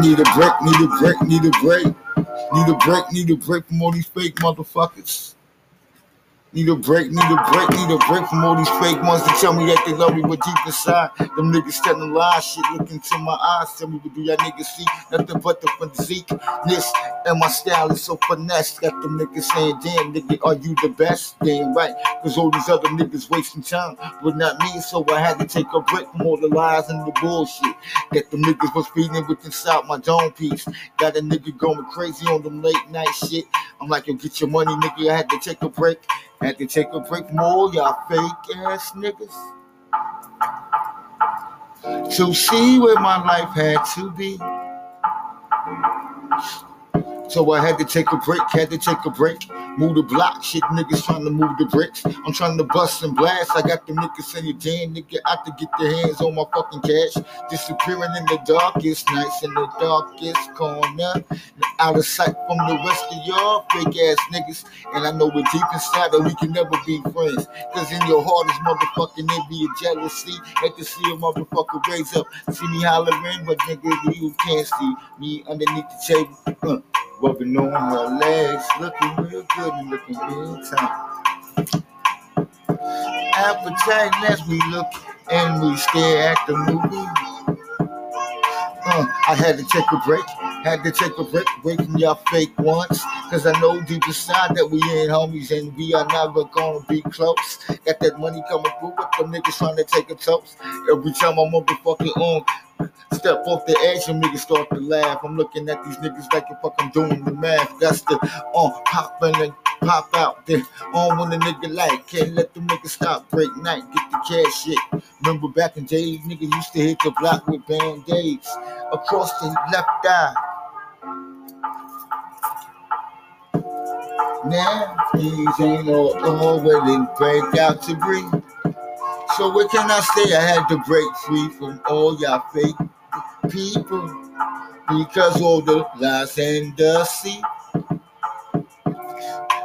Need a break, need a break, need a break. Need a break, need a break from all these fake motherfuckers. Need a break, need a break, need a break from all these fake ones that tell me that they love me, but deep inside, them niggas telling lies. Shit, look into my eyes, tell me, what do y'all niggas see? Nothing but the physique. This and my style is so finesse. Got them niggas saying, damn, nigga, are you the best? Damn right, cause all these other niggas wasting time, but not me. So I had to take a break from all the lies and the bullshit that the niggas was feeding with inside my dome piece. Got a nigga going crazy on them late night shit. I'm like, yo, get your money, nigga. I had to take a break. Had to take a break from all y'all fake ass niggas to see where my life had to be. So I had to take a break, had to take a break. Move the block, shit niggas trying to move the bricks. I'm trying to bust and blast. I got the niggas in your damn nigga, out to get their hands on my fucking cash. Disappearing in the darkest nights, in the darkest corner. Out of sight from the rest of y'all fake ass niggas. And I know we're deep inside that we can never be friends. Cause in your heart is motherfucking envy and jealousy. Had to see a motherfucker raise up. See me hollering, but nigga, you can't see me underneath the table. Uh rubbing on her legs, looking real good and looking real tight. Appetite as we look and we stare at the movie. Uh, I had to take a break, had to take a break from y'all fake ones. Cause I know deep inside that we ain't homies and we are never gonna be close. Got that money coming through, but them niggas trying to take a toast. Every time I'm motherfucking on, Step off the edge and niggas start to laugh. I'm looking at these niggas like if I'm doing the math. That's the on uh, pop and pop out. Then on when the nigga like can't let the niggas stop break night. Get the cash shit. Remember back in days, nigga used to hit the block with band-aids across the left eye. Now these ain't all already break out to breathe. So what can I say? I had to break free from all y'all fake people because all the lies and deceit.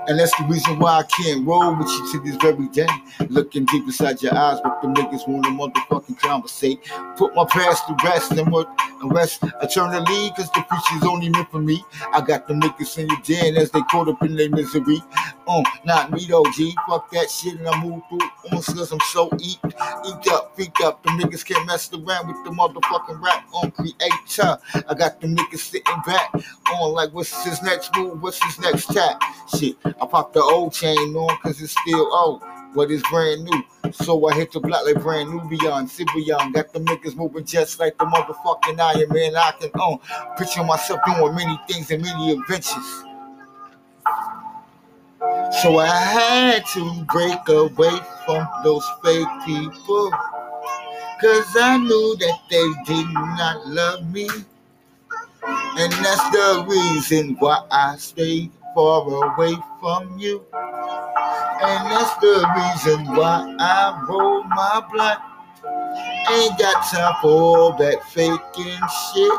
And that's the reason why I can't roll with you to this very day. Looking deep inside your eyes, but the niggas want to motherfucking conversate. Put my past to rest and what rest eternally, cause the preacher's only meant for me. I got the niggas in your den as they caught up in their misery. Um, not me though, G. Fuck that shit and I move through on cause I'm so eat. Eat up, freak up. The niggas can't mess around with the motherfucking rap on creator. I got the niggas sitting back on like what's his next move, what's his next tap. Shit. I popped the old chain on cause it's still old, but it's brand new. So I hit the block like brand new beyond Sibion. Got the niggas moving just like the motherfucking Iron Man. I can own. Uh, picture myself doing many things and many adventures. So I had to break away from those fake people. Cause I knew that they did not love me. And that's the reason why I stayed far away from you. And that's the reason why I roll my blunt. Ain't got time for all that faking shit.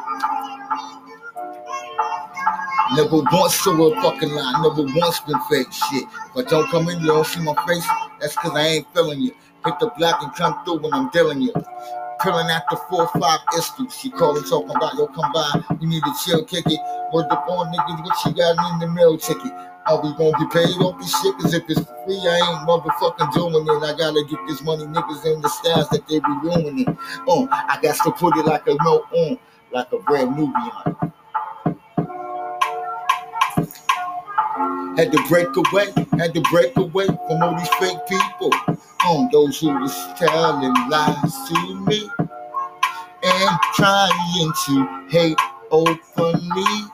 Never once saw a fucking lie, never once been fake shit. But don't come in, you don't see my face, that's cause I ain't feeling you. Hit the block and come through when I'm dealing you. Pulling out the four five issues. She calling talking about yo come by. You need to chill, kick it. Word up on niggas what you got in the mail ticket. Are we gonna get paid off this shit? Cause if it's free, I ain't motherfucking doing it. I gotta get this money, niggas in the styles that they be ruining. Oh, uh, I got to put it like a note on, like a brand new on. Had to break away, had to break away from all these fake people. On those who was telling lies to me and trying to hate openly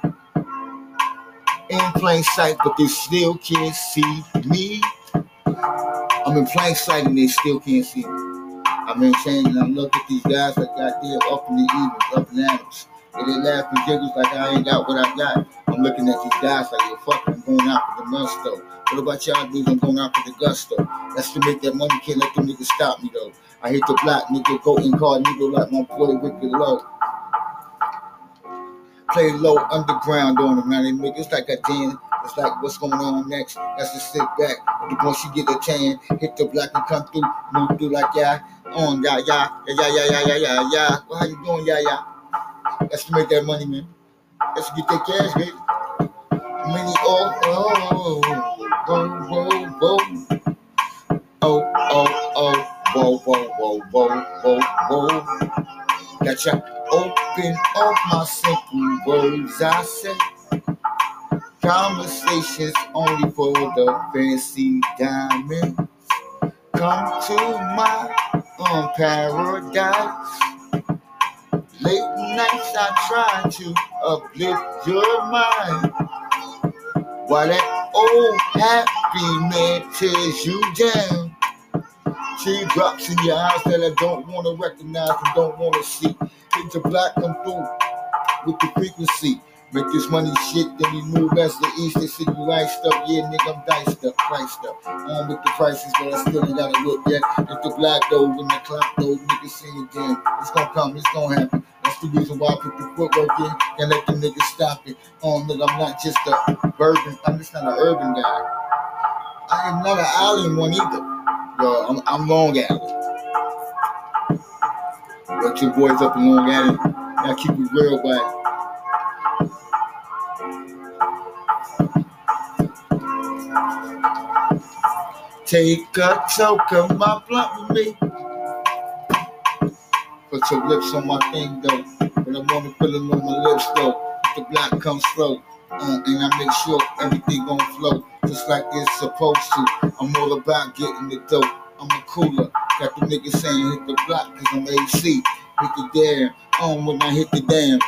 in plain sight, but they still can't see me. I'm in plain sight and they still can't see me. I'm in saying, and I look at these guys like goddamn up in the evils, up in animals. And they laugh and jiggles like I ain't got what I got. I'm looking at these guys like, yo, fuck, I'm going out for the gusto. What about y'all? I'm going out for the gusto. That's to make that money, can't let them niggas stop me though. I hit the block, nigga, go in car, nigga, like my boy Wicked Low. Play low underground on them, man. They make it's like a damn. It's like what's going on next. That's to sit back. Once you get a tan, hit the block and come through, move through like yeah, on yeah, yeah, yeah, yeah, yeah, yeah, yeah, yeah. Well, how you doing, yeah, yeah? That's to make that money, man. That's to get that cash, baby. My simple words I say. Conversations only for the fancy diamonds. Come to my um, paradise. Late nights I try to uplift your mind. While that old happy man tears you down. Teardrops in your eyes that I don't want to recognize and don't want to see. Hit the black come through with the frequency. Make this money shit, then we move west to east. They see you iced up, yeah, nigga, I'm diced up, priced up. On with the prices, but I still ain't got a look yet. If the black though, when the clock though, niggas sing again. It's gonna come, it's gonna happen. That's the reason why I put the footwork in and let the niggas stop it. Oh, nigga, I'm not just a urban, I'm just not an urban guy. I am not an island one either. Yo, I'm, I'm Long Island. But your boys up in Long Island, y'all keep it real, but. Take a toke of my blunt with me. Put your lips on my thing though. But I wanna feel it on my lips though. The black comes slow. Uh, and I make sure everything gon' flow just like it's supposed to. I'm all about getting the dope. I'm a cooler. Got the niggas saying hit the block cause I'm AC. Hit the damn. On when I hit the damn.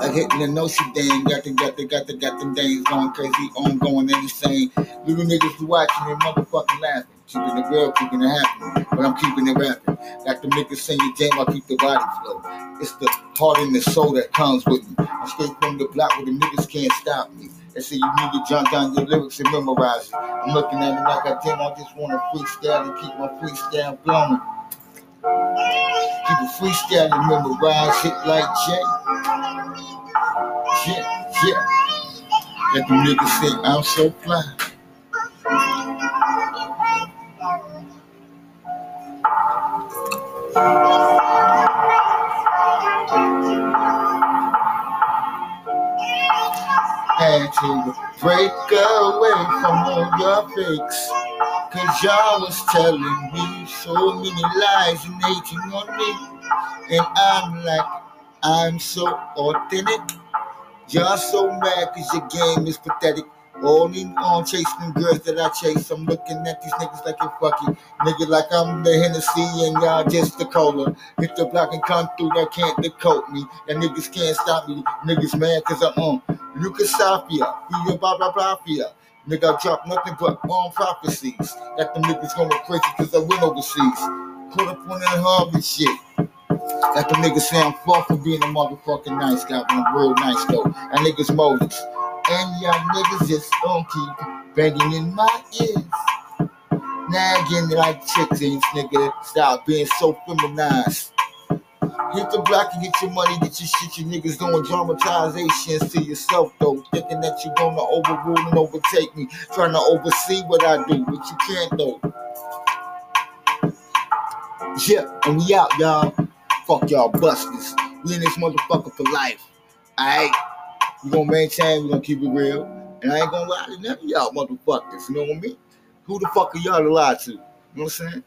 Like hitting the Notre Dame, got the got the got the got them days going crazy, on going insane. Little niggas be watching and motherfucking laughing. Keeping the real, keeping it happening. But I'm keeping it rapping. Got the niggas singing jam, I keep the body flow. It's the heart and the soul that comes with me. I straight from the block where the niggas can't stop me. They say you need to jot down your lyrics and memorize it. I'm looking at it like I damn, I just want to freestyle and keep my freestyle flowing. Freestyle and memorize it like Jay. Yeah, yeah. Let the niggas say I'm so fly. Had to break away from all your fakes. Cause y'all was telling me so many lies and hating on me. And I'm like, I'm so authentic. Y'all so mad cause your game is pathetic. Only on chasing girls that I chase. I'm looking at these niggas like you're fucking nigga like I'm the Hennessy and y'all just the cola. Hit the block and come through, that can't decode me. That niggas can't stop me. Niggas mad cause I'm on Lucas Safia, Via blah blah blah Fia. Nigga, I drop nothing but on prophecies. Got them niggas going crazy cause I went overseas. Put up on that Harvey shit. Got the niggas say I'm far from being a motherfucking nice guy, but I'm real nice though. And niggas Moses. And y'all niggas just don't keep banging in my ears. Nagging like chickens, nigga. Stop being so feminized. Hit the block and get your money, get your shit. You niggas doing dramatizations to yourself, though. Thinking that you're gonna overrule and overtake me. Trying to oversee what I do, but you can't, though. Yeah, and we out, y'all. Fuck y'all busters. We in this motherfucker for life. Alright? We gonna maintain, we gonna keep it real. And I ain't gonna lie to none of y'all motherfuckers. You know what I mean? Who the fuck are y'all to lie to? You know what I'm saying?